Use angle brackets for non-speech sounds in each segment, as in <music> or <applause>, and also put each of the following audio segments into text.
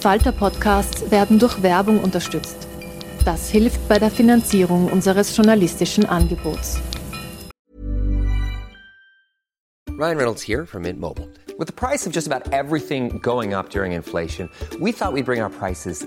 Falter-Podcasts werden durch Werbung unterstützt. Das hilft bei der Finanzierung unseres journalistischen Angebots. Ryan Reynolds here from Mint Mobile. With the price of just about everything going up during inflation, we thought we'd bring our prices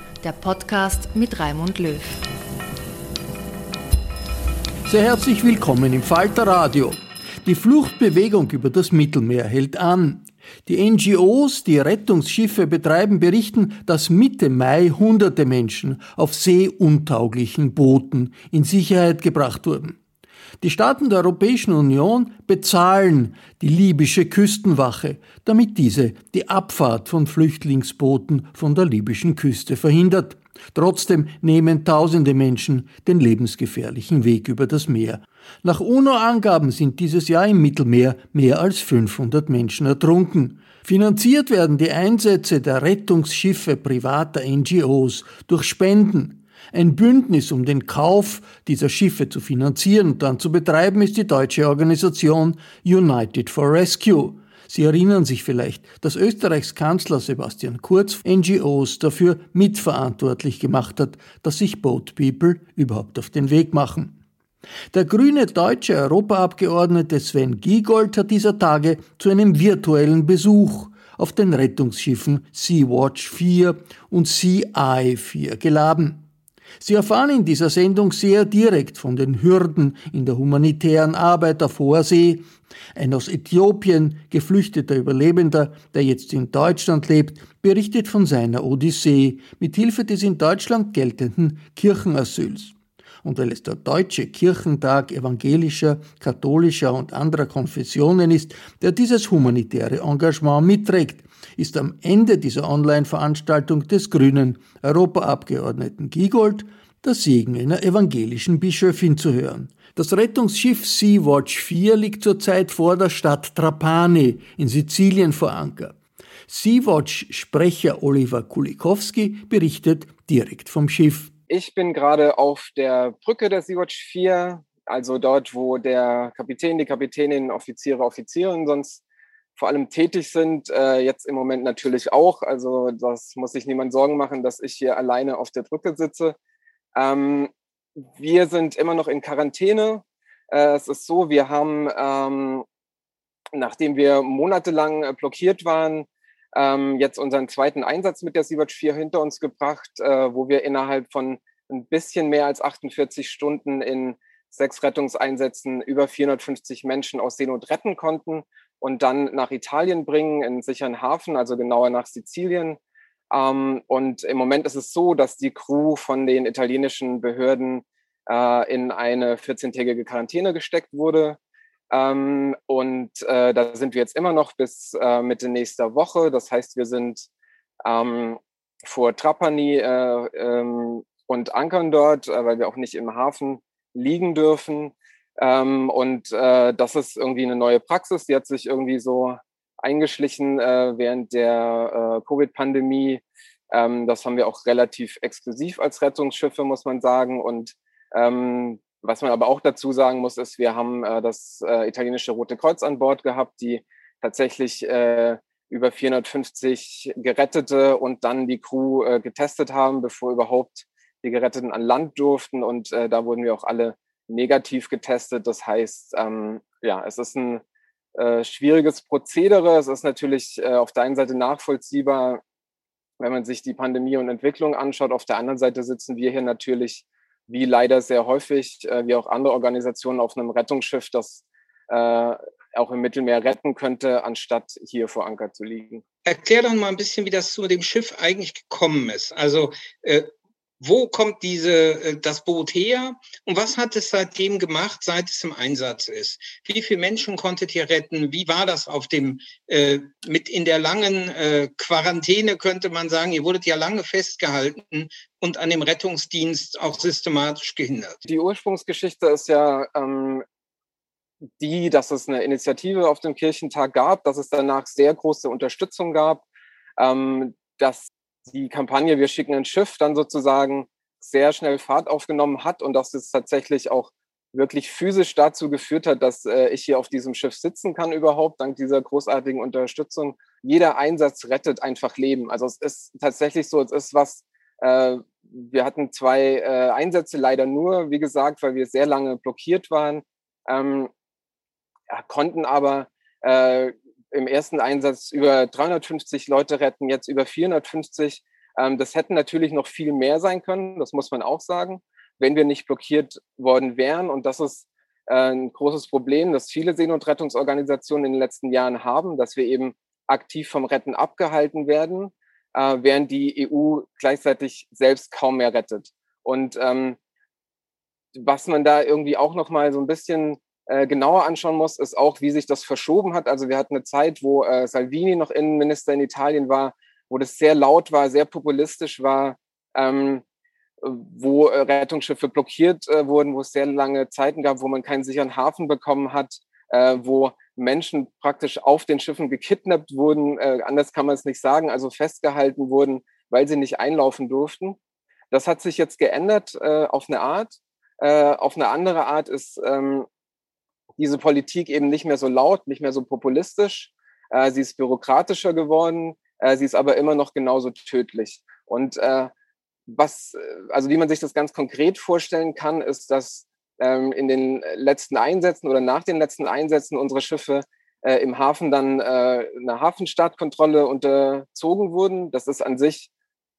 der Podcast mit Raimund Löw. Sehr herzlich willkommen im Falter Radio. Die Fluchtbewegung über das Mittelmeer hält an. Die NGOs, die Rettungsschiffe betreiben, berichten, dass Mitte Mai hunderte Menschen auf seeuntauglichen Booten in Sicherheit gebracht wurden. Die Staaten der Europäischen Union bezahlen die libysche Küstenwache, damit diese die Abfahrt von Flüchtlingsbooten von der libyschen Küste verhindert. Trotzdem nehmen tausende Menschen den lebensgefährlichen Weg über das Meer. Nach UNO-Angaben sind dieses Jahr im Mittelmeer mehr als 500 Menschen ertrunken. Finanziert werden die Einsätze der Rettungsschiffe privater NGOs durch Spenden. Ein Bündnis, um den Kauf dieser Schiffe zu finanzieren und dann zu betreiben, ist die deutsche Organisation United for Rescue. Sie erinnern sich vielleicht, dass Österreichs Kanzler Sebastian Kurz NGOs dafür mitverantwortlich gemacht hat, dass sich Boat People überhaupt auf den Weg machen. Der grüne deutsche Europaabgeordnete Sven Giegold hat dieser Tage zu einem virtuellen Besuch auf den Rettungsschiffen Sea-Watch 4 und Sea-Eye 4 geladen. Sie erfahren in dieser Sendung sehr direkt von den Hürden in der humanitären Arbeit auf hoher See. Ein aus Äthiopien geflüchteter Überlebender, der jetzt in Deutschland lebt, berichtet von seiner Odyssee mit Hilfe des in Deutschland geltenden Kirchenasyls. Und weil es der deutsche Kirchentag evangelischer, katholischer und anderer Konfessionen ist, der dieses humanitäre Engagement mitträgt, ist am Ende dieser Online-Veranstaltung des grünen Europaabgeordneten Giegold der Segen einer evangelischen Bischöfin zu hören. Das Rettungsschiff Sea-Watch 4 liegt zurzeit vor der Stadt Trapani in Sizilien vor Anker. Sea-Watch-Sprecher Oliver Kulikowski berichtet direkt vom Schiff. Ich bin gerade auf der Brücke der Sea-Watch 4, also dort, wo der Kapitän, die Kapitänin, Offiziere, Offizieren sonst vor allem tätig sind. Äh, jetzt im Moment natürlich auch. Also das muss sich niemand Sorgen machen, dass ich hier alleine auf der Brücke sitze. Ähm, wir sind immer noch in Quarantäne. Äh, es ist so, wir haben, ähm, nachdem wir monatelang äh, blockiert waren, ähm, jetzt unseren zweiten Einsatz mit der Sea-Watch 4 hinter uns gebracht, äh, wo wir innerhalb von ein bisschen mehr als 48 Stunden in sechs Rettungseinsätzen über 450 Menschen aus Seenot retten konnten und dann nach Italien bringen, in sicheren Hafen, also genauer nach Sizilien. Ähm, und im Moment ist es so, dass die Crew von den italienischen Behörden äh, in eine 14-tägige Quarantäne gesteckt wurde. Ähm, und äh, da sind wir jetzt immer noch bis äh, Mitte nächster Woche. Das heißt, wir sind ähm, vor Trapani äh, ähm, und ankern dort, äh, weil wir auch nicht im Hafen liegen dürfen. Ähm, und äh, das ist irgendwie eine neue Praxis, die hat sich irgendwie so eingeschlichen äh, während der äh, Covid-Pandemie. Ähm, das haben wir auch relativ exklusiv als Rettungsschiffe, muss man sagen. Und ähm, was man aber auch dazu sagen muss, ist, wir haben äh, das äh, italienische Rote Kreuz an Bord gehabt, die tatsächlich äh, über 450 Gerettete und dann die Crew äh, getestet haben, bevor überhaupt die Geretteten an Land durften. Und äh, da wurden wir auch alle negativ getestet. Das heißt, ähm, ja, es ist ein äh, schwieriges Prozedere. Es ist natürlich äh, auf der einen Seite nachvollziehbar, wenn man sich die Pandemie und Entwicklung anschaut. Auf der anderen Seite sitzen wir hier natürlich, wie leider sehr häufig, äh, wie auch andere Organisationen, auf einem Rettungsschiff, das äh, auch im Mittelmeer retten könnte, anstatt hier vor Anker zu liegen. Erklär doch mal ein bisschen, wie das zu dem Schiff eigentlich gekommen ist. Also äh, wo kommt diese, äh, das Boot her und was hat es seitdem gemacht, seit es im Einsatz ist? Wie viele Menschen konntet ihr retten? Wie war das auf dem, äh, mit in der langen äh, Quarantäne, könnte man sagen? Ihr wurdet ja lange festgehalten und an dem Rettungsdienst auch systematisch gehindert. Die Ursprungsgeschichte ist ja ähm, die, dass es eine Initiative auf dem Kirchentag gab, dass es danach sehr große Unterstützung gab, ähm, dass die Kampagne Wir schicken ein Schiff dann sozusagen sehr schnell Fahrt aufgenommen hat und dass es tatsächlich auch wirklich physisch dazu geführt hat, dass äh, ich hier auf diesem Schiff sitzen kann überhaupt, dank dieser großartigen Unterstützung. Jeder Einsatz rettet einfach Leben. Also es ist tatsächlich so, es ist was, äh, wir hatten zwei äh, Einsätze leider nur, wie gesagt, weil wir sehr lange blockiert waren, ähm, ja, konnten aber äh, im ersten Einsatz über 350 Leute retten, jetzt über 450. Ähm, das hätten natürlich noch viel mehr sein können, das muss man auch sagen, wenn wir nicht blockiert worden wären. Und das ist äh, ein großes Problem, das viele Seenotrettungsorganisationen in den letzten Jahren haben, dass wir eben aktiv vom Retten abgehalten werden, äh, während die EU gleichzeitig selbst kaum mehr rettet. Und ähm, was man da irgendwie auch noch mal so ein bisschen äh, genauer anschauen muss, ist auch, wie sich das verschoben hat. Also wir hatten eine Zeit, wo äh, Salvini noch Innenminister in Italien war, wo das sehr laut war, sehr populistisch war, ähm, wo äh, Rettungsschiffe blockiert äh, wurden, wo es sehr lange Zeiten gab, wo man keinen sicheren Hafen bekommen hat, äh, wo Menschen praktisch auf den Schiffen gekidnappt wurden, anders kann man es nicht sagen, also festgehalten wurden, weil sie nicht einlaufen durften. Das hat sich jetzt geändert auf eine Art. Auf eine andere Art ist ähm, diese Politik eben nicht mehr so laut, nicht mehr so populistisch. Äh, sie ist bürokratischer geworden, äh, sie ist aber immer noch genauso tödlich. Und äh, was, äh, also wie man sich das ganz konkret vorstellen kann, ist, dass ähm, in den letzten Einsätzen oder nach den letzten Einsätzen unsere Schiffe äh, im Hafen dann äh, einer Hafenstartkontrolle unterzogen wurden. Das ist an sich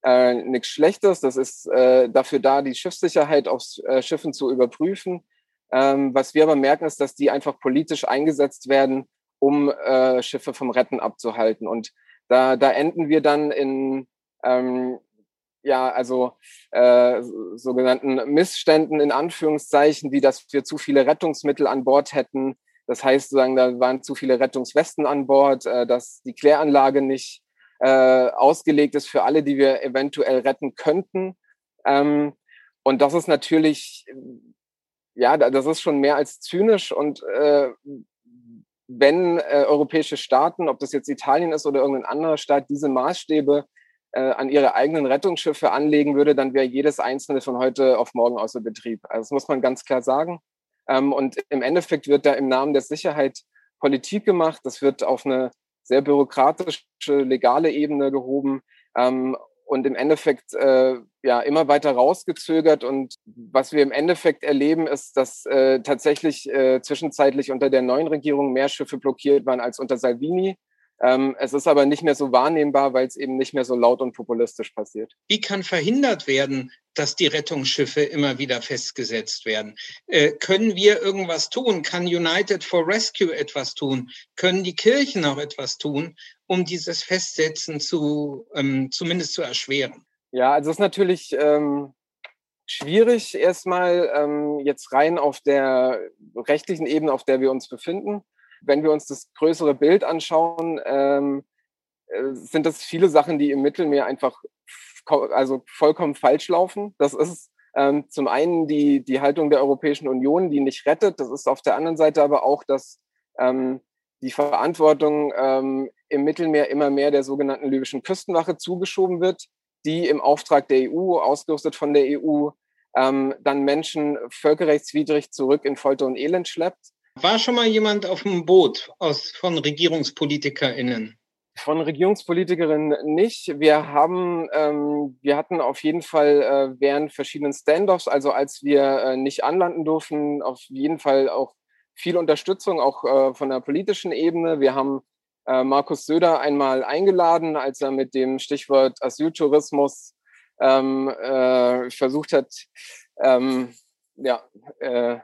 äh, nichts Schlechtes. Das ist äh, dafür da, die Schiffssicherheit auf äh, Schiffen zu überprüfen. Ähm, was wir aber merken, ist, dass die einfach politisch eingesetzt werden, um äh, Schiffe vom Retten abzuhalten. Und da, da enden wir dann in ähm, ja, also äh, sogenannten Missständen in Anführungszeichen, wie dass wir zu viele Rettungsmittel an Bord hätten. Das heißt, sozusagen, da waren zu viele Rettungswesten an Bord, äh, dass die Kläranlage nicht äh, ausgelegt ist für alle, die wir eventuell retten könnten. Ähm, und das ist natürlich ja, das ist schon mehr als zynisch und äh, wenn äh, europäische Staaten, ob das jetzt Italien ist oder irgendein anderer Staat, diese Maßstäbe äh, an ihre eigenen Rettungsschiffe anlegen würde, dann wäre jedes einzelne von heute auf morgen außer Betrieb. Also das muss man ganz klar sagen. Ähm, und im Endeffekt wird da im Namen der Sicherheit Politik gemacht. Das wird auf eine sehr bürokratische, legale Ebene gehoben. Ähm, und im Endeffekt äh, ja immer weiter rausgezögert. Und was wir im Endeffekt erleben, ist, dass äh, tatsächlich äh, zwischenzeitlich unter der neuen Regierung mehr Schiffe blockiert waren als unter Salvini. Ähm, es ist aber nicht mehr so wahrnehmbar, weil es eben nicht mehr so laut und populistisch passiert. Wie kann verhindert werden, dass die Rettungsschiffe immer wieder festgesetzt werden? Äh, können wir irgendwas tun? Kann United for Rescue etwas tun? Können die Kirchen auch etwas tun, um dieses Festsetzen zu, ähm, zumindest zu erschweren? Ja, also es ist natürlich ähm, schwierig erstmal ähm, jetzt rein auf der rechtlichen Ebene, auf der wir uns befinden wenn wir uns das größere Bild anschauen, ähm, äh, sind das viele Sachen, die im Mittelmeer einfach also vollkommen falsch laufen. Das ist Ähm, zum einen die, die Haltung der Europäischen Union, die nicht rettet. Das ist auf der anderen Seite aber auch, dass ähm, die Verantwortung ähm, im Mittelmeer immer mehr der sogenannten libyschen Küstenwache zugeschoben wird, die im Auftrag der EU, ausgerüstet von der EU, ähm, dann Menschen völkerrechtswidrig zurück in Folter und Elend schleppt. War schon mal jemand auf dem Boot aus, von RegierungspolitikerInnen? Von Regierungspolitikerinnen nicht. Wir haben, ähm, wir hatten auf jeden Fall äh, während verschiedenen Standoffs, also als wir äh, nicht anlanden durften, auf jeden Fall auch viel Unterstützung, auch äh, von der politischen Ebene. Wir haben äh, Markus Söder einmal eingeladen, als er mit dem Stichwort Asyltourismus ähm, äh, versucht hat, ähm, ja, äh,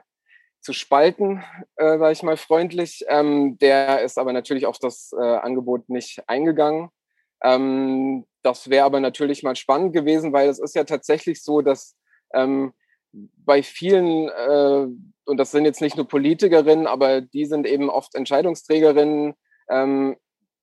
zu spalten, äh, sage ich mal freundlich. Ähm, der ist aber natürlich auf das äh, Angebot nicht eingegangen. Ähm, das wäre aber natürlich mal spannend gewesen, weil es ist ja tatsächlich so, dass ähm, bei vielen, äh, und das sind jetzt nicht nur Politikerinnen, aber die sind eben oft Entscheidungsträgerinnen, ähm,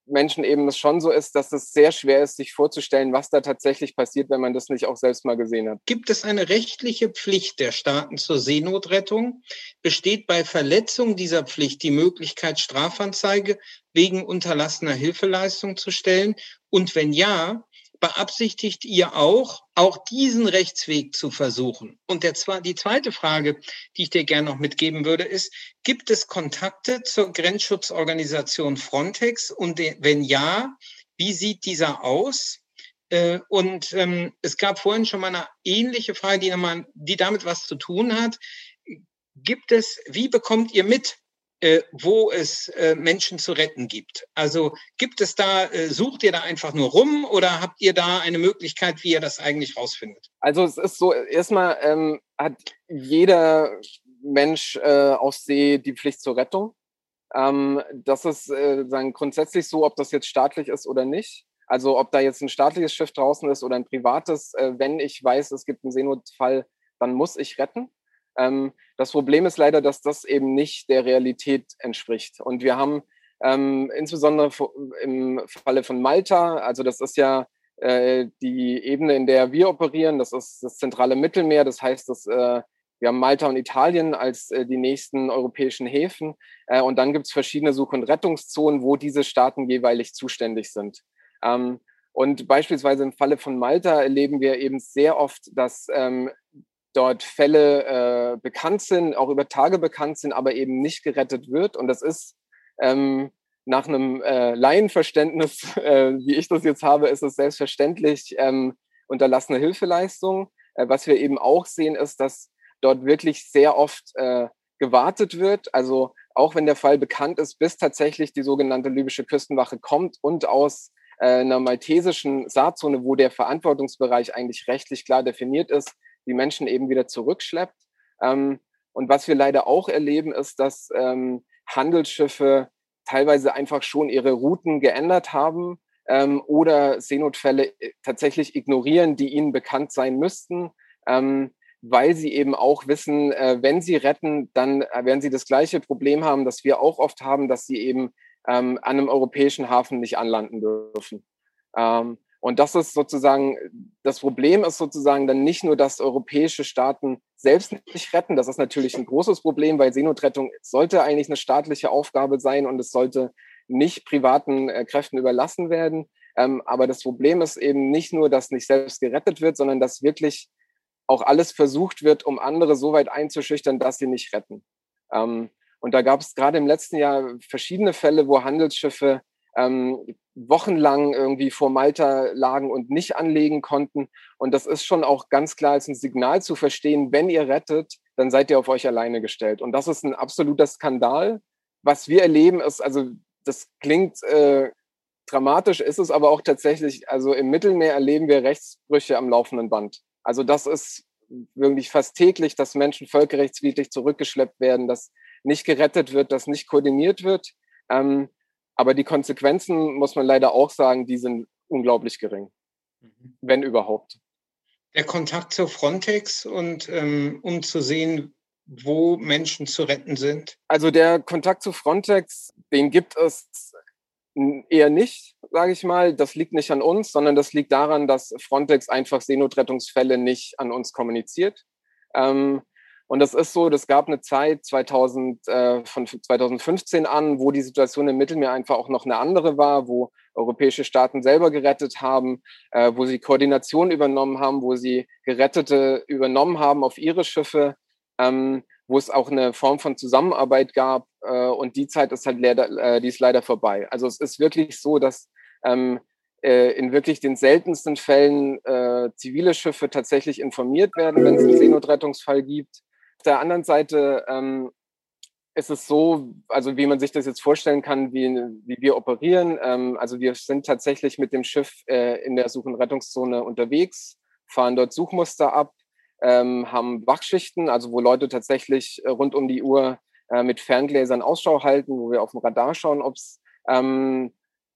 Menschen eben es schon so ist, dass es sehr schwer ist, sich vorzustellen, was da tatsächlich passiert, wenn man das nicht auch selbst mal gesehen hat. Gibt es eine rechtliche Pflicht der Staaten zur Seenotrettung? Besteht bei Verletzung dieser Pflicht die Möglichkeit, Strafanzeige wegen unterlassener Hilfeleistung zu stellen? Und wenn ja, beabsichtigt ihr auch, auch diesen Rechtsweg zu versuchen? Und der, die zweite Frage, die ich dir gerne noch mitgeben würde, ist, gibt es Kontakte zur Grenzschutzorganisation Frontex? Und wenn ja, wie sieht dieser aus? Äh, und ähm, es gab vorhin schon mal eine ähnliche Frage, die, nochmal, die damit was zu tun hat. Gibt es, wie bekommt ihr mit, äh, wo es äh, Menschen zu retten gibt. Also gibt es da, äh, sucht ihr da einfach nur rum oder habt ihr da eine Möglichkeit, wie ihr das eigentlich rausfindet? Also es ist so, erstmal ähm, hat jeder Mensch äh, auf See die Pflicht zur Rettung. Ähm, das ist äh, dann grundsätzlich so, ob das jetzt staatlich ist oder nicht. Also ob da jetzt ein staatliches Schiff draußen ist oder ein privates, äh, wenn ich weiß, es gibt einen Seenotfall, dann muss ich retten. Ähm, das Problem ist leider, dass das eben nicht der Realität entspricht. Und wir haben ähm, insbesondere im Falle von Malta, also das ist ja äh, die Ebene, in der wir operieren, das ist das zentrale Mittelmeer, das heißt, dass äh, wir haben Malta und Italien als äh, die nächsten europäischen Häfen. Äh, und dann gibt es verschiedene Such- und Rettungszonen, wo diese Staaten jeweilig zuständig sind. Ähm, und beispielsweise im Falle von Malta erleben wir eben sehr oft, dass ähm, dort Fälle äh, bekannt sind, auch über Tage bekannt sind, aber eben nicht gerettet wird. Und das ist ähm, nach einem äh, Laienverständnis, <laughs> äh, wie ich das jetzt habe, ist es selbstverständlich ähm, unterlassene Hilfeleistung. Äh, was wir eben auch sehen, ist, dass dort wirklich sehr oft äh, gewartet wird. Also auch wenn der Fall bekannt ist, bis tatsächlich die sogenannte libysche Küstenwache kommt und aus äh, einer maltesischen Saatzone, wo der Verantwortungsbereich eigentlich rechtlich klar definiert ist, die Menschen eben wieder zurückschleppt. Ähm, und was wir leider auch erleben, ist, dass ähm, Handelsschiffe teilweise einfach schon ihre Routen geändert haben ähm, oder Seenotfälle äh, tatsächlich ignorieren, die ihnen bekannt sein müssten, ähm, weil sie eben auch wissen, äh, wenn sie retten, dann äh, werden sie das gleiche Problem haben, das wir auch oft haben, dass sie eben ähm, an einem europäischen Hafen nicht anlanden dürfen. Ähm, und das ist sozusagen, das Problem ist sozusagen dann nicht nur, dass europäische Staaten selbst nicht retten. Das ist natürlich ein großes Problem, weil Seenotrettung sollte eigentlich eine staatliche Aufgabe sein und es sollte nicht privaten äh, Kräften überlassen werden. Ähm, aber das Problem ist eben nicht nur, dass nicht selbst gerettet wird, sondern dass wirklich auch alles versucht wird, um andere so weit einzuschüchtern, dass sie nicht retten. Ähm, und da gab es gerade im letzten Jahr verschiedene Fälle, wo Handelsschiffe ähm, wochenlang irgendwie vor Malta lagen und nicht anlegen konnten. Und das ist schon auch ganz klar als ein Signal zu verstehen, wenn ihr rettet, dann seid ihr auf euch alleine gestellt. Und das ist ein absoluter Skandal. Was wir erleben ist, also das klingt äh, dramatisch, ist es aber auch tatsächlich, also im Mittelmeer erleben wir Rechtsbrüche am laufenden Band. Also das ist wirklich fast täglich, dass Menschen völkerrechtswidrig zurückgeschleppt werden, dass nicht gerettet wird, dass nicht koordiniert wird. Ähm, aber die Konsequenzen, muss man leider auch sagen, die sind unglaublich gering, mhm. wenn überhaupt. Der Kontakt zur Frontex und ähm, um zu sehen, wo Menschen zu retten sind? Also der Kontakt zu Frontex, den gibt es eher nicht, sage ich mal. Das liegt nicht an uns, sondern das liegt daran, dass Frontex einfach Seenotrettungsfälle nicht an uns kommuniziert. Ähm, und das ist so, das gab eine Zeit 2000, äh, von 2015 an, wo die Situation im Mittelmeer einfach auch noch eine andere war, wo europäische Staaten selber gerettet haben, äh, wo sie Koordination übernommen haben, wo sie Gerettete übernommen haben auf ihre Schiffe, ähm, wo es auch eine Form von Zusammenarbeit gab. Äh, und die Zeit ist halt leider, äh, die ist leider vorbei. Also es ist wirklich so, dass ähm, äh, in wirklich den seltensten Fällen äh, zivile Schiffe tatsächlich informiert werden, wenn es einen Seenotrettungsfall gibt. Der anderen Seite ähm, ist es so, also wie man sich das jetzt vorstellen kann, wie, wie wir operieren. Ähm, also wir sind tatsächlich mit dem Schiff äh, in der Such- und Rettungszone unterwegs, fahren dort Suchmuster ab, ähm, haben Wachschichten, also wo Leute tatsächlich äh, rund um die Uhr äh, mit Ferngläsern Ausschau halten, wo wir auf dem Radar schauen, ob es ähm,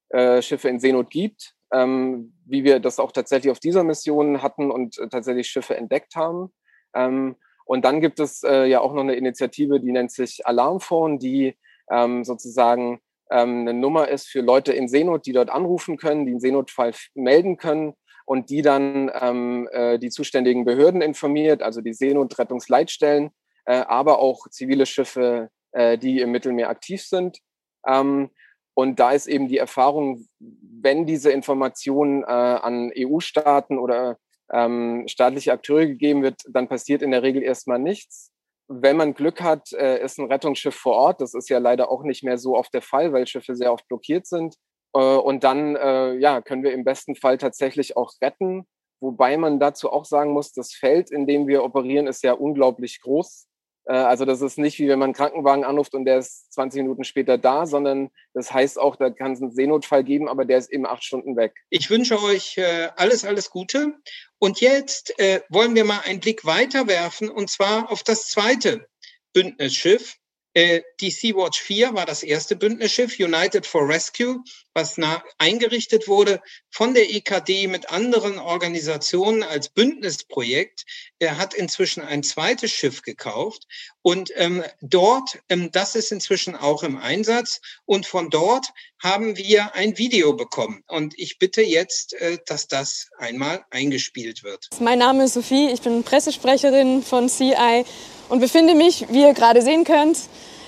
äh, Schiffe in Seenot gibt, ähm, wie wir das auch tatsächlich auf dieser Mission hatten und äh, tatsächlich Schiffe entdeckt haben. Ähm, und dann gibt es äh, ja auch noch eine Initiative, die nennt sich Alarmphone, die ähm, sozusagen ähm, eine Nummer ist für Leute in Seenot, die dort anrufen können, die einen Seenotfall melden können und die dann ähm, äh, die zuständigen Behörden informiert, also die Seenotrettungsleitstellen, äh, aber auch zivile Schiffe, äh, die im Mittelmeer aktiv sind. Ähm, und da ist eben die Erfahrung, wenn diese Information äh, an EU-Staaten oder ähm, staatliche Akteure gegeben wird, dann passiert in der Regel erstmal nichts. Wenn man Glück hat, äh, ist ein Rettungsschiff vor Ort. Das ist ja leider auch nicht mehr so oft der Fall, weil Schiffe sehr oft blockiert sind. Äh, und dann äh, ja, können wir im besten Fall tatsächlich auch retten. Wobei man dazu auch sagen muss, das Feld, in dem wir operieren, ist ja unglaublich groß. Äh, also das ist nicht wie wenn man einen Krankenwagen anruft und der ist 20 Minuten später da, sondern das heißt auch, da kann es einen Seenotfall geben, aber der ist eben acht Stunden weg. Ich wünsche euch äh, alles, alles Gute. Und jetzt äh, wollen wir mal einen Blick weiter werfen und zwar auf das zweite Bündnisschiff, äh, die Sea-Watch 4 war das erste Bündnisschiff, United for Rescue, was nach, eingerichtet wurde von der EKD mit anderen Organisationen als Bündnisprojekt. Er hat inzwischen ein zweites Schiff gekauft und ähm, dort, ähm, das ist inzwischen auch im Einsatz und von dort haben wir ein Video bekommen. Und ich bitte jetzt, äh, dass das einmal eingespielt wird. Mein Name ist Sophie, ich bin Pressesprecherin von CI und befinde mich, wie ihr gerade sehen könnt,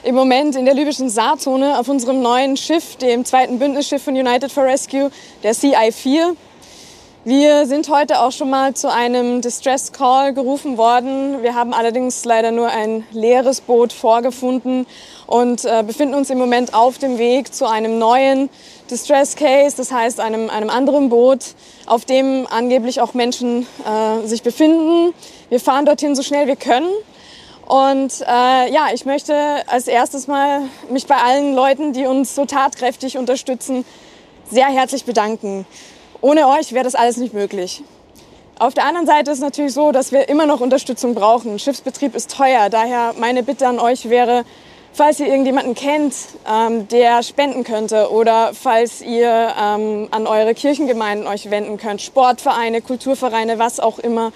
im Moment in der libyschen Saarzone auf unserem neuen Schiff, dem zweiten Bündnisschiff von United for Rescue, der CI-4. Wir sind heute auch schon mal zu einem Distress Call gerufen worden. Wir haben allerdings leider nur ein leeres Boot vorgefunden und äh, befinden uns im Moment auf dem Weg zu einem neuen Distress Case, das heißt einem, einem anderen Boot, auf dem angeblich auch Menschen äh, sich befinden. Wir fahren dorthin so schnell wir können. Und äh, ja, ich möchte als erstes mal mich bei allen Leuten, die uns so tatkräftig unterstützen, sehr herzlich bedanken. Ohne euch wäre das alles nicht möglich. Auf der anderen Seite ist es natürlich so, dass wir immer noch Unterstützung brauchen. Schiffsbetrieb ist teuer. Daher meine Bitte an euch wäre, falls ihr irgendjemanden kennt, ähm, der spenden könnte oder falls ihr ähm, an eure Kirchengemeinden euch wenden könnt, Sportvereine, Kulturvereine, was auch immer,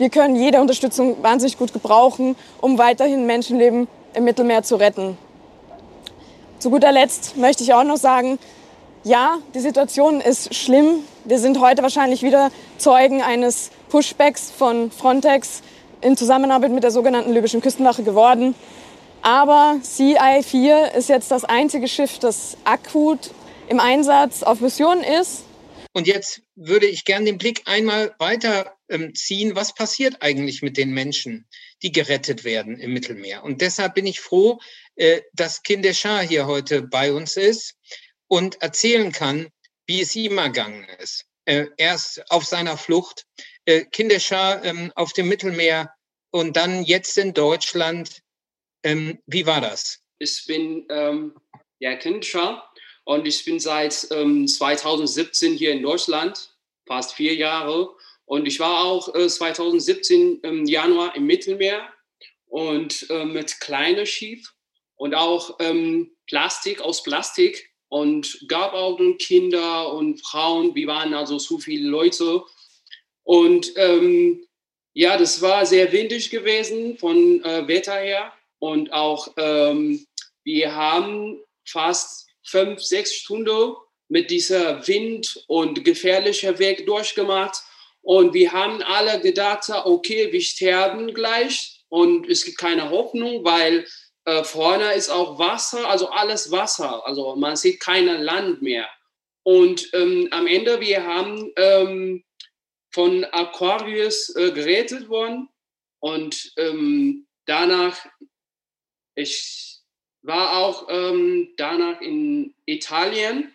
wir können jede Unterstützung wahnsinnig gut gebrauchen, um weiterhin Menschenleben im Mittelmeer zu retten. Zu guter Letzt möchte ich auch noch sagen, ja, die Situation ist schlimm. Wir sind heute wahrscheinlich wieder Zeugen eines Pushbacks von Frontex in Zusammenarbeit mit der sogenannten libyschen Küstenwache geworden. Aber CI-4 ist jetzt das einzige Schiff, das akut im Einsatz auf Mission ist. Und jetzt würde ich gerne den Blick einmal weiter ähm, ziehen, was passiert eigentlich mit den Menschen, die gerettet werden im Mittelmeer. Und deshalb bin ich froh, äh, dass Kindeschar hier heute bei uns ist und erzählen kann, wie es ihm ergangen ist. Äh, erst auf seiner Flucht, äh, Kindeschar ähm, auf dem Mittelmeer und dann jetzt in Deutschland. Ähm, wie war das? Ich bin ähm, ja Kindeschar und ich bin seit ähm, 2017 hier in Deutschland, fast vier Jahre. Und ich war auch äh, 2017 im Januar im Mittelmeer und äh, mit kleinem Schiff und auch ähm, Plastik aus Plastik und gab auch Kinder und Frauen. Wir waren also so viele Leute. Und ähm, ja, das war sehr windig gewesen von äh, Wetter her. Und auch ähm, wir haben fast fünf, sechs Stunden mit dieser Wind und gefährlicher Weg durchgemacht. Und wir haben alle gedacht, okay, wir sterben gleich. und es gibt keine Hoffnung, weil äh, vorne ist auch Wasser, also alles Wasser. Also man sieht kein Land mehr. Und ähm, am Ende, wir haben ähm, von Aquarius äh, gerettet worden und ähm, danach, ich war auch ähm, danach in Italien.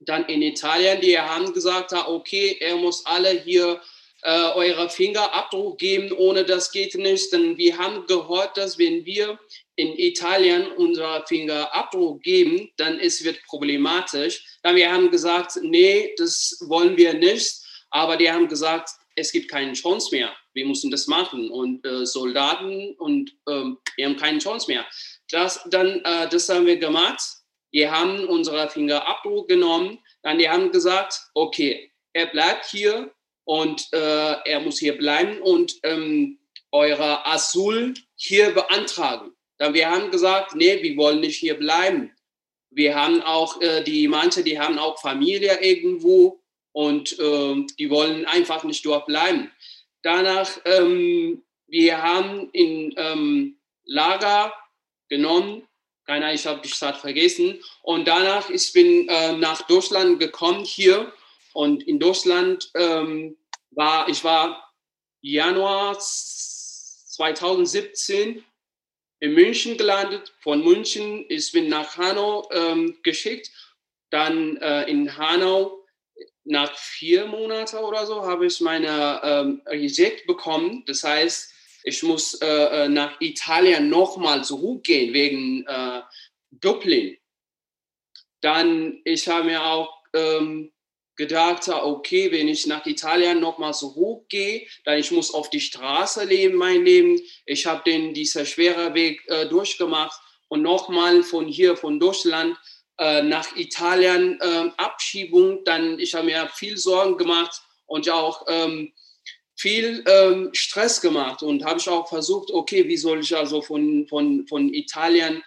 Dann in Italien, die haben gesagt, okay, er muss alle hier äh, eure Fingerabdruck geben, ohne das geht nicht. Denn wir haben gehört, dass wenn wir in Italien unser Fingerabdruck geben, dann es wird problematisch. Dann wir haben gesagt, nee, das wollen wir nicht. Aber die haben gesagt, es gibt keine Chance mehr. Wir müssen das machen. Und äh, Soldaten und ähm, wir haben keine Chance mehr. Das, dann, äh, das haben wir gemacht. Wir haben unsere Fingerabdruck genommen. Dann die haben gesagt, okay, er bleibt hier und äh, er muss hier bleiben und ähm, eure Asyl hier beantragen. Dann wir haben gesagt, nee, wir wollen nicht hier bleiben. Wir haben auch äh, die manche, die haben auch Familie irgendwo und äh, die wollen einfach nicht dort bleiben. Danach, ähm, wir haben in ähm, Lager genommen, keiner, ich habe die Stadt vergessen. Und danach ich bin äh, nach Deutschland gekommen hier und in Deutschland ähm, war ich war Januar 2017 in München gelandet. Von München ich bin nach Hanau ähm, geschickt. Dann äh, in Hanau nach vier Monaten oder so habe ich meine ähm, Reject bekommen. Das heißt, ich muss äh, äh nach Italien nochmal zurückgehen wegen äh, Dublin. Dann, ich habe mir auch ähm, gedacht, okay, wenn ich nach Italien nochmal zurückgehe, dann ich muss auf die Straße leben, mein Leben. Ich habe den dieser schwere Weg äh, durchgemacht und nochmal von hier, von Deutschland äh, nach Italien äh, Abschiebung, dann ich habe mir viel Sorgen gemacht und auch ähm, viel ähm, Stress gemacht und habe ich auch versucht, okay, wie soll ich also von, von, von Italien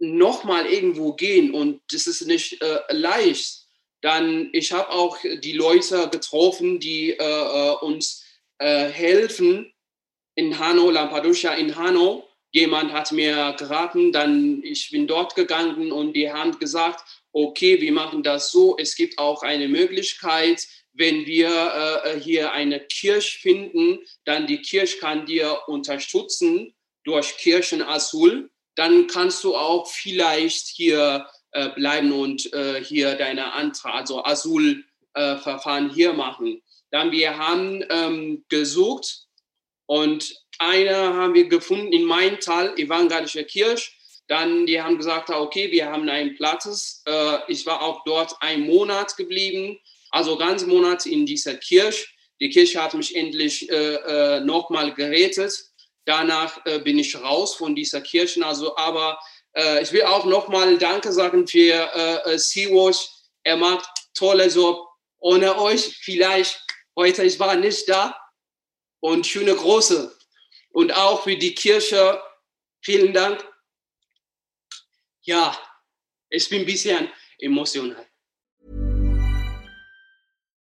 nochmal irgendwo gehen und das ist nicht äh, leicht. Dann, ich habe auch die Leute getroffen, die äh, äh uns äh, helfen in Hanau, Lampedusa in Hanau jemand hat mir geraten, dann ich bin dort gegangen und die haben gesagt, okay, wir machen das so. Es gibt auch eine Möglichkeit, wenn wir äh, hier eine Kirche finden, dann die Kirche kann dir unterstützen durch Kirchenasyl. Dann kannst du auch vielleicht hier äh, bleiben und äh, hier deine Antrag, also Asylverfahren hier machen. Dann wir haben ähm, gesucht und eine haben wir gefunden in Maintal, evangelische Kirche. Dann, die haben gesagt, okay, wir haben einen Platz. Äh, ich war auch dort einen Monat geblieben, also ganz Monat in dieser Kirche. Die Kirche hat mich endlich äh, äh, nochmal gerettet. Danach äh, bin ich raus von dieser Kirche. Also, aber äh, ich will auch nochmal Danke sagen für äh, äh Sea-Watch. Er macht tolle Job. Ohne euch vielleicht heute, ich war nicht da. Und schöne große und auch für die Kirche. Vielen Dank. Ja, ich bin ein bisschen emotional.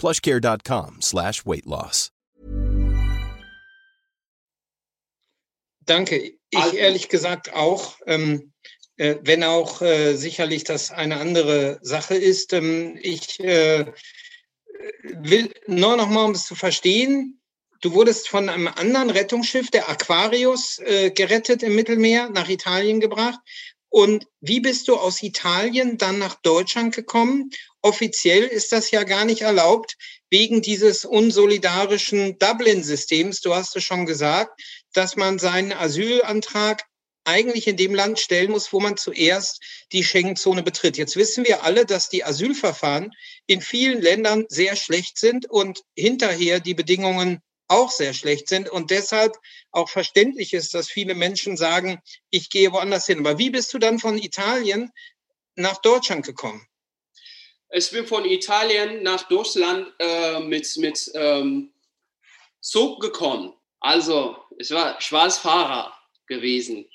Plushcare.com slash weight loss. Danke. Ich ehrlich gesagt auch, ähm, äh, wenn auch äh, sicherlich das eine andere Sache ist. Ähm, ich äh, will nur noch mal, um es zu verstehen, Du wurdest von einem anderen Rettungsschiff, der Aquarius, äh, gerettet im Mittelmeer, nach Italien gebracht. Und wie bist du aus Italien dann nach Deutschland gekommen? Offiziell ist das ja gar nicht erlaubt, wegen dieses unsolidarischen Dublin-Systems. Du hast es schon gesagt, dass man seinen Asylantrag eigentlich in dem Land stellen muss, wo man zuerst die Schengen-Zone betritt. Jetzt wissen wir alle, dass die Asylverfahren in vielen Ländern sehr schlecht sind und hinterher die Bedingungen auch sehr schlecht sind und deshalb auch verständlich ist, dass viele Menschen sagen, ich gehe woanders hin. Aber wie bist du dann von Italien nach Deutschland gekommen? Ich bin von Italien nach Deutschland äh, mit, mit ähm, Zug gekommen. Also, ich war Schwarzfahrer gewesen.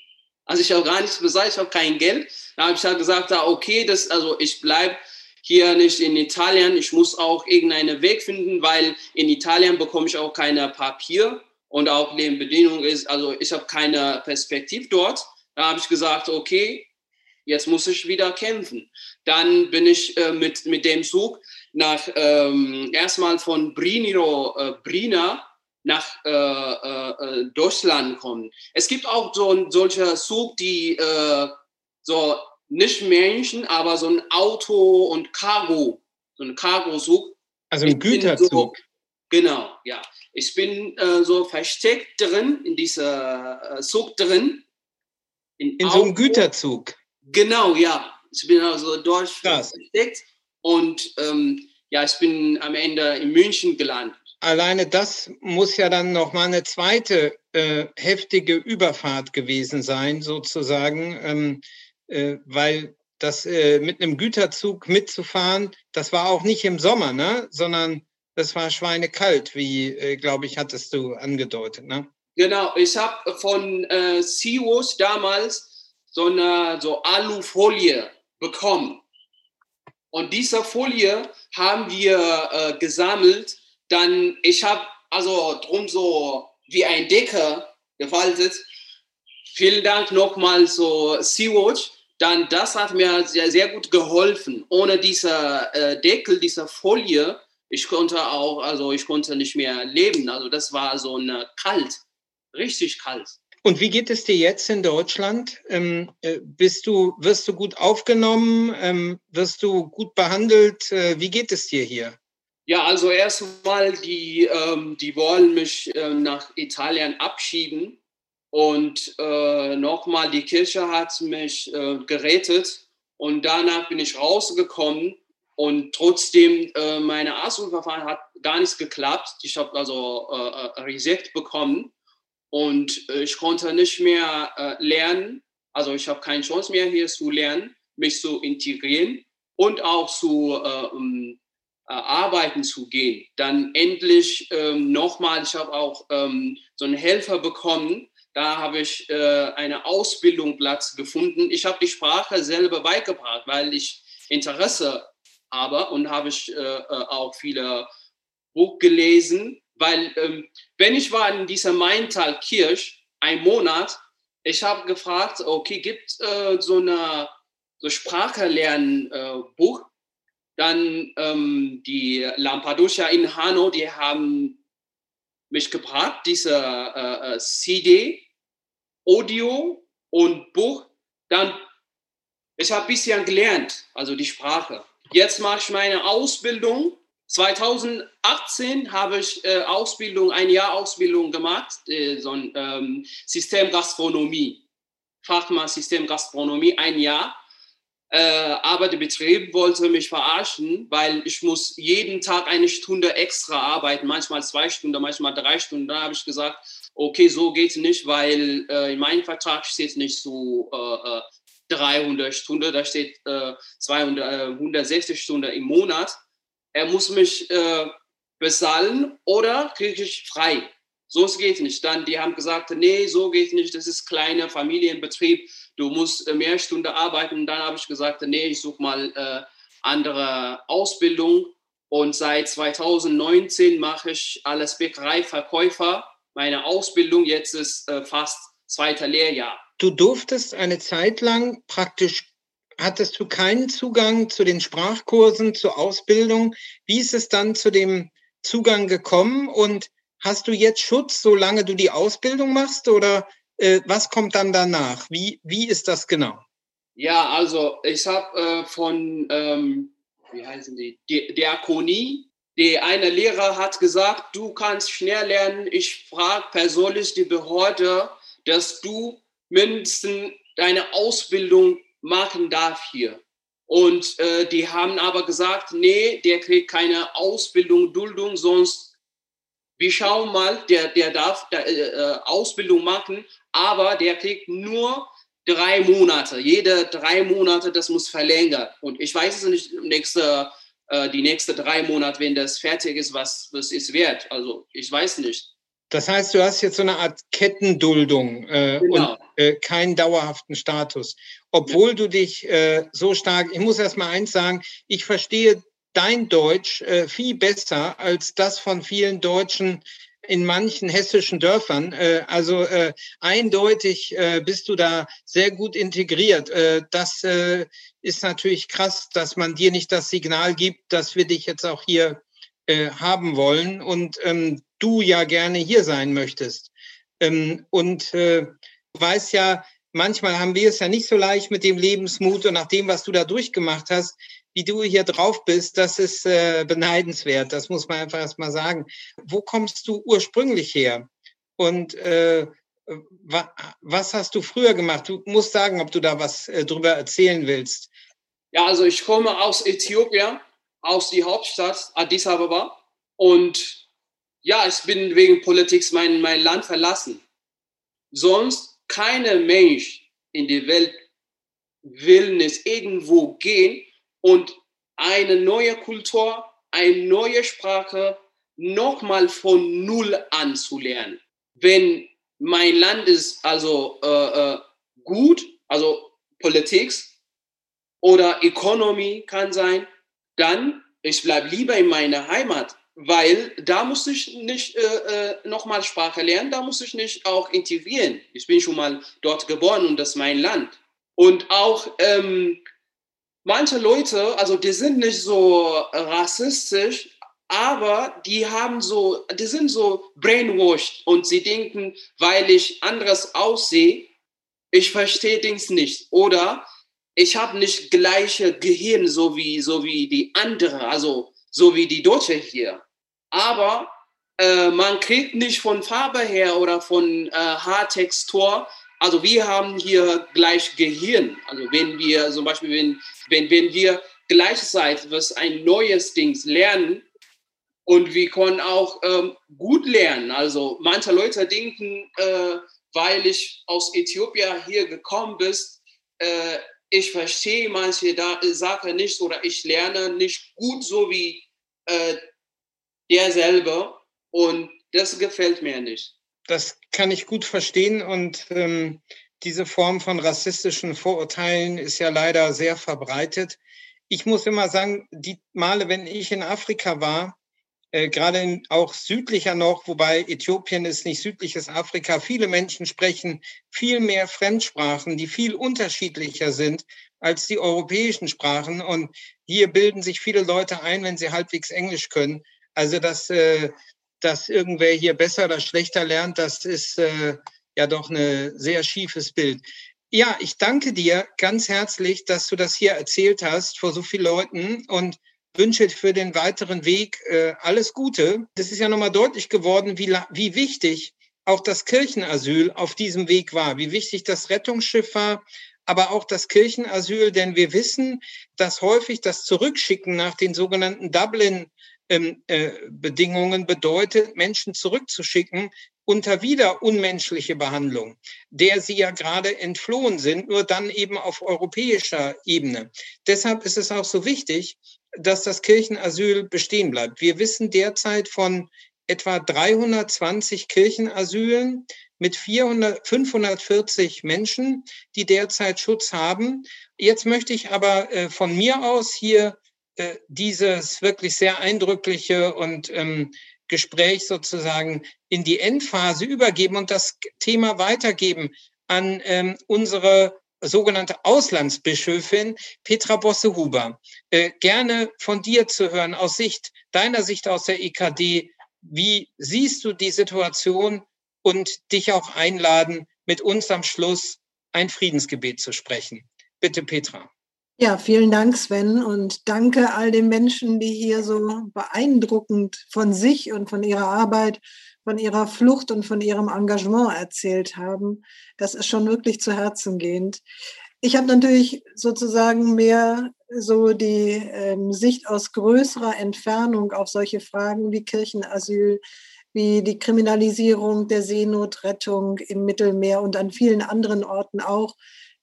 Also ich habe gar nichts gesagt, ich habe kein Geld. Da habe ich halt gesagt, okay, das, also ich bleibe hier nicht in Italien. Ich muss auch irgendeinen Weg finden, weil in Italien bekomme ich auch keine Papier und auch Nebenbedienung ist, also ich habe keine Perspektive dort. Da habe ich gesagt, okay, jetzt muss ich wieder kämpfen. Dann bin ich äh, mit, mit dem Zug nach ähm, erstmal von Briniro, äh, Brina nach äh, äh, äh, Deutschland kommen. Es gibt auch so ein solcher Zug, die äh, so nicht Menschen, aber so ein Auto und Cargo, so ein Cargo-Zug. Also ein Güterzug. So, genau, ja. Ich bin äh, so versteckt drin, in dieser äh, Zug drin. In, in so einem Güterzug. Genau, ja. Ich bin also dort Krass. versteckt und ähm, ja, ich bin am Ende in München gelandet alleine das muss ja dann noch mal eine zweite äh, heftige Überfahrt gewesen sein, sozusagen, ähm, äh, weil das äh, mit einem Güterzug mitzufahren, das war auch nicht im Sommer, ne? sondern das war schweinekalt, wie, äh, glaube ich, hattest du angedeutet. Ne? Genau, ich habe von äh, Seawash damals so eine so Alufolie bekommen. Und diese Folie haben wir äh, gesammelt dann, ich habe also drum so wie ein Decker gefaltet. Vielen Dank nochmal so Sea-Watch. Dann, das hat mir sehr, sehr gut geholfen. Ohne dieser äh, Deckel, dieser Folie, ich konnte auch, also ich konnte nicht mehr leben. Also das war so eine kalt, richtig kalt. Und wie geht es dir jetzt in Deutschland? Ähm, äh, bist du, wirst du gut aufgenommen? Ähm, wirst du gut behandelt? Äh, wie geht es dir hier? Ja, also erstmal, die, ähm, die wollen mich äh, nach Italien abschieben. Und äh, nochmal, die Kirche hat mich äh, gerettet. Und danach bin ich rausgekommen. Und trotzdem, äh, meine Arztverfahren hat gar nichts geklappt. Ich habe also äh, äh Reset bekommen. Und äh, ich konnte nicht mehr äh, lernen. Also ich habe keine Chance mehr hier zu lernen, mich zu integrieren und auch zu äh, äh, arbeiten zu gehen. Dann endlich ähm, nochmal, ich habe auch ähm, so einen Helfer bekommen. Da habe ich äh, eine Ausbildungsplatz gefunden. Ich habe die Sprache selber beigebracht, weil ich Interesse habe und habe ich äh, äh auch viele Buch gelesen, weil ähm, wenn ich war in dieser Maintal Kirch, ein Monat, ich habe gefragt, okay, gibt äh, so eine so Sprache äh, dann ähm, die Lampedusa in Hanau, die haben mich gebracht, diese äh, äh CD, Audio und Buch. Dann, ich habe ein bisschen gelernt, also die Sprache. Jetzt mache ich meine Ausbildung. 2018 habe ich äh, Ausbildung, ein Jahr Ausbildung gemacht, äh, so ein ähm, System Gastronomie, Fachmann System Gastronomie, ein Jahr. Äh, aber der Betrieb wollte mich verarschen, weil ich muss jeden Tag eine Stunde extra arbeiten, manchmal zwei Stunden, manchmal drei Stunden. Da habe ich gesagt, okay, so geht es nicht, weil äh, in meinem Vertrag steht nicht so äh, 300 äh, Stunden, da steht äh, 200, 160 äh, Stunden im Monat. Er muss mich äh, bezahlen oder kriege ich frei. So geht nicht. Dann die haben gesagt, nee, so geht nicht. Das ist kleiner Familienbetrieb du musst äh, mehr Stunden arbeiten. dann habe ich gesagt, nee, ich suche mal äh, andere Ausbildung. Und seit 2019 mache ich alles Bäckerei-Verkäufer. Meine Ausbildung jetzt ist äh, fast zweiter Lehrjahr. Du durftest eine Zeit lang praktisch hattest du keinen Zugang zu den Sprachkursen, zur Ausbildung. Wie ist es dann zu dem Zugang gekommen und hast du jetzt Schutz, solange du die Ausbildung machst oder äh, was kommt dann danach? Wie, wie ist das genau? Ja, also ich habe äh, von, ähm, wie heißen die, Di Diakonie, der eine Lehrer hat gesagt, du kannst schnell lernen. Ich frage persönlich die Behörde, dass du mindestens deine Ausbildung machen darf hier. Und äh, die haben aber gesagt, nee, der kriegt keine Ausbildung, Duldung, sonst wir schauen mal, der, der darf äh, äh, Ausbildung machen, aber der kriegt nur drei Monate. Jede drei Monate, das muss verlängert. Und ich weiß es nicht, nächste, äh, die nächsten drei Monate, wenn das fertig ist, was, was ist wert. Also ich weiß nicht. Das heißt, du hast jetzt so eine Art Kettenduldung äh, genau. und äh, keinen dauerhaften Status. Obwohl ja. du dich äh, so stark, ich muss erst mal eins sagen, ich verstehe dein Deutsch äh, viel besser als das von vielen Deutschen in manchen hessischen Dörfern. Äh, also äh, eindeutig äh, bist du da sehr gut integriert. Äh, das äh, ist natürlich krass, dass man dir nicht das Signal gibt, dass wir dich jetzt auch hier äh, haben wollen und ähm, du ja gerne hier sein möchtest. Ähm, und äh, du weißt ja, manchmal haben wir es ja nicht so leicht mit dem Lebensmut und nach dem, was du da durchgemacht hast, wie du hier drauf bist, das ist äh, beneidenswert. Das muss man einfach erst mal sagen. Wo kommst du ursprünglich her? Und äh, wa was hast du früher gemacht? Du musst sagen, ob du da was äh, drüber erzählen willst. Ja, also ich komme aus Äthiopien, aus die Hauptstadt Addis Ababa. Und ja, ich bin wegen Politik mein, mein Land verlassen. Sonst keiner Mensch in der Welt will nicht irgendwo gehen und eine neue Kultur, eine neue Sprache nochmal von Null anzulernen. Wenn mein Land ist also äh, äh, gut, also Politik oder Economy kann sein, dann ich bleibe lieber in meiner Heimat, weil da muss ich nicht äh, äh nochmal Sprache lernen, da muss ich nicht auch integrieren. Ich bin schon mal dort geboren und das ist mein Land. Und auch ähm, manche Leute, also die sind nicht so rassistisch, aber die haben so, die sind so brainwashed und sie denken, weil ich anderes aussehe, ich verstehe Dings nicht. Oder ich habe nicht gleiche Gehirn so wie, so wie die andere, also so wie die Deutsche hier. Aber äh, man kriegt nicht von Farbe her oder von äh, Haartextur also wir haben hier gleich Gehirn. Also wenn wir zum Beispiel, wenn, wenn, wenn wir gleichzeitig was ein neues Ding lernen und wir können auch ähm, gut lernen. Also manche Leute denken, äh, weil ich aus Äthiopien hier gekommen bin, äh, ich verstehe manche da, Sachen nicht oder ich lerne nicht gut so wie äh, der selber und das gefällt mir nicht das kann ich gut verstehen und ähm, diese Form von rassistischen Vorurteilen ist ja leider sehr verbreitet. Ich muss immer sagen, die Male, wenn ich in Afrika war, äh, gerade auch südlicher noch, wobei Äthiopien ist nicht südliches Afrika, viele Menschen sprechen viel mehr Fremdsprachen, die viel unterschiedlicher sind als die europäischen Sprachen. Und hier bilden sich viele Leute ein, wenn sie halbwegs Englisch können. Also das äh, dass irgendwer hier besser oder schlechter lernt, das ist äh, ja doch ein sehr schiefes Bild. Ja, ich danke dir ganz herzlich, dass du das hier erzählt hast vor so vielen Leuten und wünsche für den weiteren Weg äh, alles Gute. Das ist ja nochmal deutlich geworden, wie, wie wichtig auch das Kirchenasyl auf diesem Weg war, wie wichtig das Rettungsschiff war, aber auch das Kirchenasyl, denn wir wissen, dass häufig das Zurückschicken nach den sogenannten Dublin ähm, äh, Bedingungen bedeutet, Menschen zurückzuschicken unter wieder unmenschliche Behandlung, der sie ja gerade entflohen sind, nur dann eben auf europäischer Ebene. Deshalb ist es auch so wichtig, dass das Kirchenasyl bestehen bleibt. Wir wissen derzeit von etwa 320 Kirchenasylen mit 400, 540 Menschen, die derzeit Schutz haben. Jetzt möchte ich aber äh, von mir aus hier äh, dieses wirklich sehr eindrückliche und ähm, Gespräch sozusagen in die Endphase übergeben und das Thema weitergeben an ähm, unsere sogenannte Auslandsbischöfin Petra Bosse-Huber. Äh, gerne von dir zu hören, aus Sicht, deiner Sicht aus der EKD, wie siehst du die Situation und dich auch einladen, mit uns am Schluss ein Friedensgebet zu sprechen? Bitte, Petra. Ja, vielen Dank, Sven, und danke all den Menschen, die hier so beeindruckend von sich und von ihrer Arbeit, von ihrer Flucht und von ihrem Engagement erzählt haben. Das ist schon wirklich zu Herzen gehend. Ich habe natürlich sozusagen mehr so die ähm, Sicht aus größerer Entfernung auf solche Fragen wie Kirchenasyl, wie die Kriminalisierung der Seenotrettung im Mittelmeer und an vielen anderen Orten auch,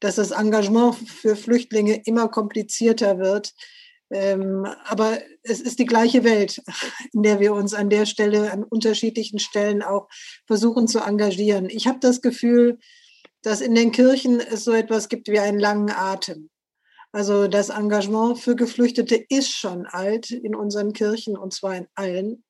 dass das Engagement für Flüchtlinge immer komplizierter wird. Ähm, aber es ist die gleiche Welt, <laughs> in der wir uns an der Stelle, an unterschiedlichen Stellen auch versuchen zu engagieren. Ich habe das Gefühl, dass in den Kirchen es so etwas gibt wie einen langen Atem. Also das Engagement für Geflüchtete ist schon alt in unseren Kirchen und zwar in allen.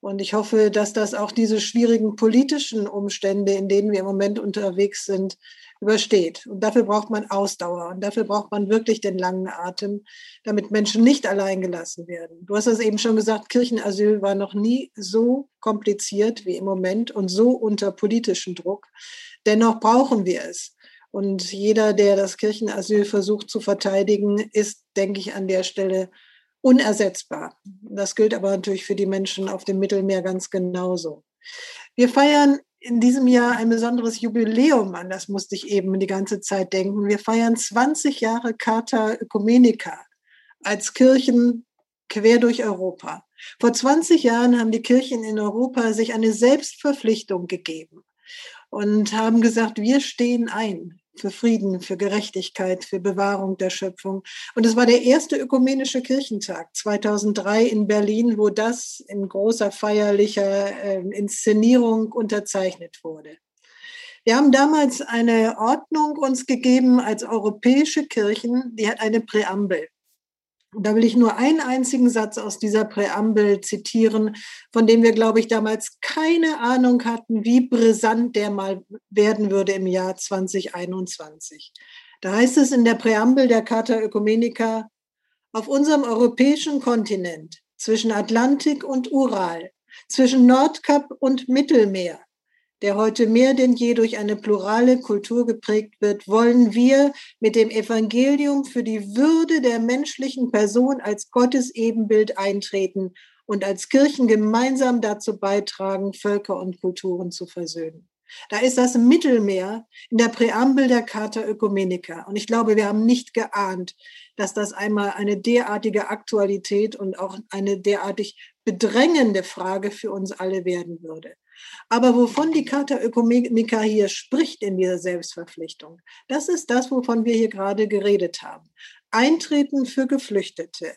Und ich hoffe, dass das auch diese schwierigen politischen Umstände, in denen wir im Moment unterwegs sind, übersteht. Und dafür braucht man Ausdauer und dafür braucht man wirklich den langen Atem, damit Menschen nicht allein gelassen werden. Du hast es eben schon gesagt, Kirchenasyl war noch nie so kompliziert wie im Moment und so unter politischem Druck. Dennoch brauchen wir es. Und jeder, der das Kirchenasyl versucht zu verteidigen, ist, denke ich, an der Stelle unersetzbar. Das gilt aber natürlich für die Menschen auf dem Mittelmeer ganz genauso. Wir feiern in diesem Jahr ein besonderes Jubiläum an, das musste ich eben die ganze Zeit denken. Wir feiern 20 Jahre Charta Ökumenica als Kirchen quer durch Europa. Vor 20 Jahren haben die Kirchen in Europa sich eine Selbstverpflichtung gegeben und haben gesagt, wir stehen ein für Frieden, für Gerechtigkeit, für Bewahrung der Schöpfung. Und es war der erste ökumenische Kirchentag 2003 in Berlin, wo das in großer feierlicher äh, Inszenierung unterzeichnet wurde. Wir haben damals eine Ordnung uns gegeben als europäische Kirchen, die hat eine Präambel. Da will ich nur einen einzigen Satz aus dieser Präambel zitieren, von dem wir, glaube ich, damals keine Ahnung hatten, wie brisant der mal werden würde im Jahr 2021. Da heißt es in der Präambel der Charta Ökumenica, auf unserem europäischen Kontinent zwischen Atlantik und Ural, zwischen Nordkap und Mittelmeer, der heute mehr denn je durch eine plurale Kultur geprägt wird, wollen wir mit dem Evangelium für die Würde der menschlichen Person als Gottes Ebenbild eintreten und als Kirchen gemeinsam dazu beitragen, Völker und Kulturen zu versöhnen. Da ist das Mittelmeer in der Präambel der Charta Ökumenica. Und ich glaube, wir haben nicht geahnt, dass das einmal eine derartige Aktualität und auch eine derartig bedrängende Frage für uns alle werden würde. Aber wovon die Charta Ökumenica hier spricht in dieser Selbstverpflichtung, das ist das, wovon wir hier gerade geredet haben. Eintreten für Geflüchtete,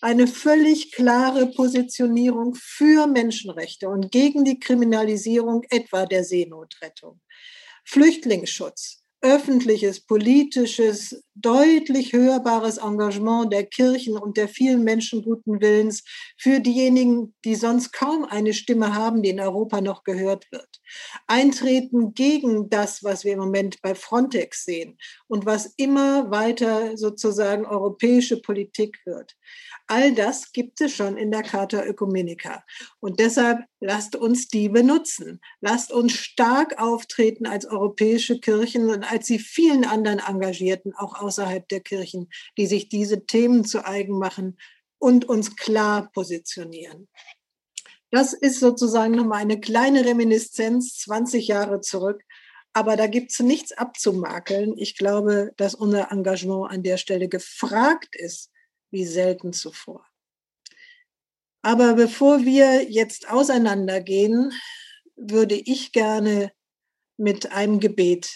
eine völlig klare Positionierung für Menschenrechte und gegen die Kriminalisierung etwa der Seenotrettung. Flüchtlingsschutz, öffentliches, politisches, deutlich hörbares Engagement der Kirchen und der vielen Menschen guten Willens für diejenigen, die sonst kaum eine Stimme haben, die in Europa noch gehört wird. Eintreten gegen das, was wir im Moment bei Frontex sehen und was immer weiter sozusagen europäische Politik wird. All das gibt es schon in der Charta Ökumenica. Und deshalb lasst uns die benutzen. Lasst uns stark auftreten als europäische Kirchen und als die vielen anderen Engagierten, auch außerhalb der Kirchen, die sich diese Themen zu eigen machen und uns klar positionieren. Das ist sozusagen nochmal eine kleine Reminiszenz 20 Jahre zurück. Aber da gibt es nichts abzumakeln. Ich glaube, dass unser Engagement an der Stelle gefragt ist wie selten zuvor. Aber bevor wir jetzt auseinandergehen, würde ich gerne mit einem Gebet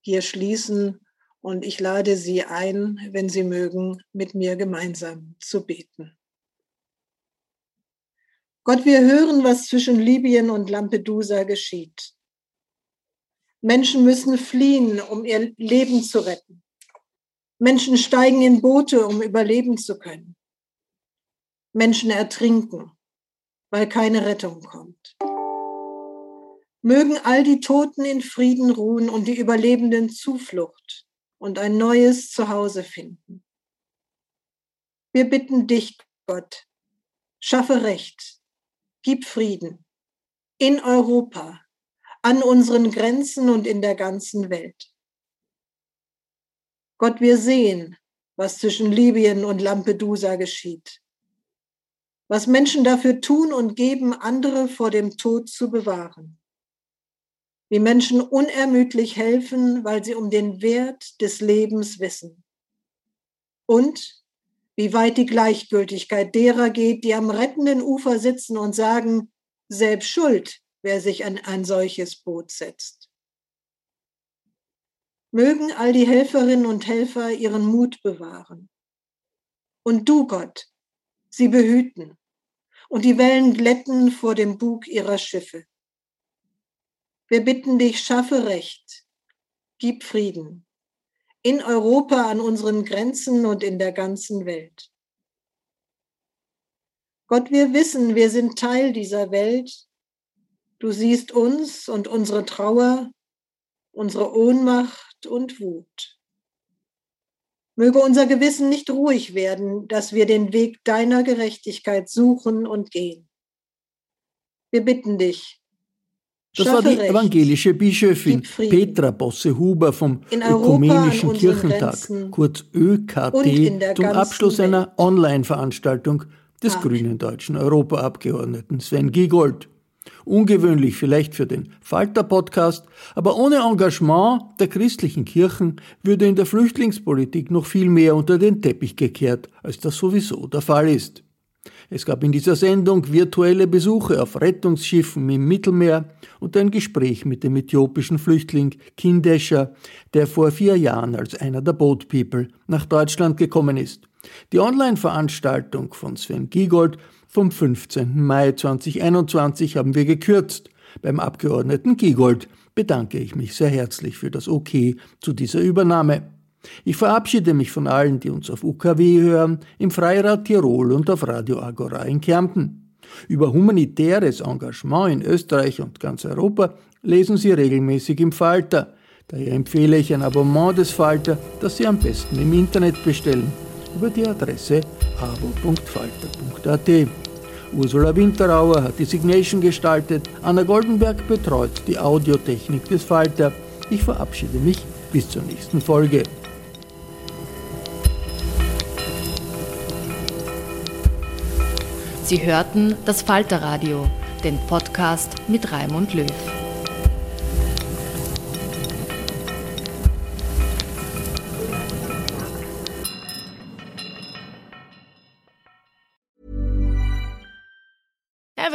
hier schließen und ich lade Sie ein, wenn Sie mögen, mit mir gemeinsam zu beten. Gott, wir hören, was zwischen Libyen und Lampedusa geschieht. Menschen müssen fliehen, um ihr Leben zu retten. Menschen steigen in Boote, um überleben zu können. Menschen ertrinken, weil keine Rettung kommt. Mögen all die Toten in Frieden ruhen und die Überlebenden Zuflucht und ein neues Zuhause finden. Wir bitten dich, Gott, schaffe Recht, gib Frieden in Europa, an unseren Grenzen und in der ganzen Welt. Gott, wir sehen, was zwischen Libyen und Lampedusa geschieht. Was Menschen dafür tun und geben, andere vor dem Tod zu bewahren. Wie Menschen unermüdlich helfen, weil sie um den Wert des Lebens wissen. Und wie weit die Gleichgültigkeit derer geht, die am rettenden Ufer sitzen und sagen, selbst schuld, wer sich an ein solches Boot setzt. Mögen all die Helferinnen und Helfer ihren Mut bewahren. Und du, Gott, sie behüten und die Wellen glätten vor dem Bug ihrer Schiffe. Wir bitten dich, schaffe Recht, gib Frieden in Europa, an unseren Grenzen und in der ganzen Welt. Gott, wir wissen, wir sind Teil dieser Welt. Du siehst uns und unsere Trauer, unsere Ohnmacht und Wut. Möge unser Gewissen nicht ruhig werden, dass wir den Weg deiner Gerechtigkeit suchen und gehen. Wir bitten dich. Das war die evangelische Bischöfin Petra Bosse-Huber vom Ökumenischen Kirchentag, kurz ÖKT, zum Abschluss einer Online-Veranstaltung des grünen deutschen Europaabgeordneten Sven Giegold. Ungewöhnlich vielleicht für den Falter-Podcast, aber ohne Engagement der christlichen Kirchen würde in der Flüchtlingspolitik noch viel mehr unter den Teppich gekehrt, als das sowieso der Fall ist. Es gab in dieser Sendung virtuelle Besuche auf Rettungsschiffen im Mittelmeer und ein Gespräch mit dem äthiopischen Flüchtling Kindescher, der vor vier Jahren als einer der Boat People nach Deutschland gekommen ist. Die Online-Veranstaltung von Sven Giegold vom 15. Mai 2021 haben wir gekürzt. Beim Abgeordneten Giegold bedanke ich mich sehr herzlich für das OK zu dieser Übernahme. Ich verabschiede mich von allen, die uns auf UKW hören, im Freirad Tirol und auf Radio Agora in Kärnten. Über humanitäres Engagement in Österreich und ganz Europa lesen Sie regelmäßig im Falter. Daher empfehle ich ein Abonnement des Falter, das Sie am besten im Internet bestellen, über die Adresse abo.falter.at. Ursula Winterauer hat die Signation gestaltet, Anna Goldenberg betreut die Audiotechnik des Falter. Ich verabschiede mich bis zur nächsten Folge. Sie hörten das Falterradio, den Podcast mit Raimund Löw.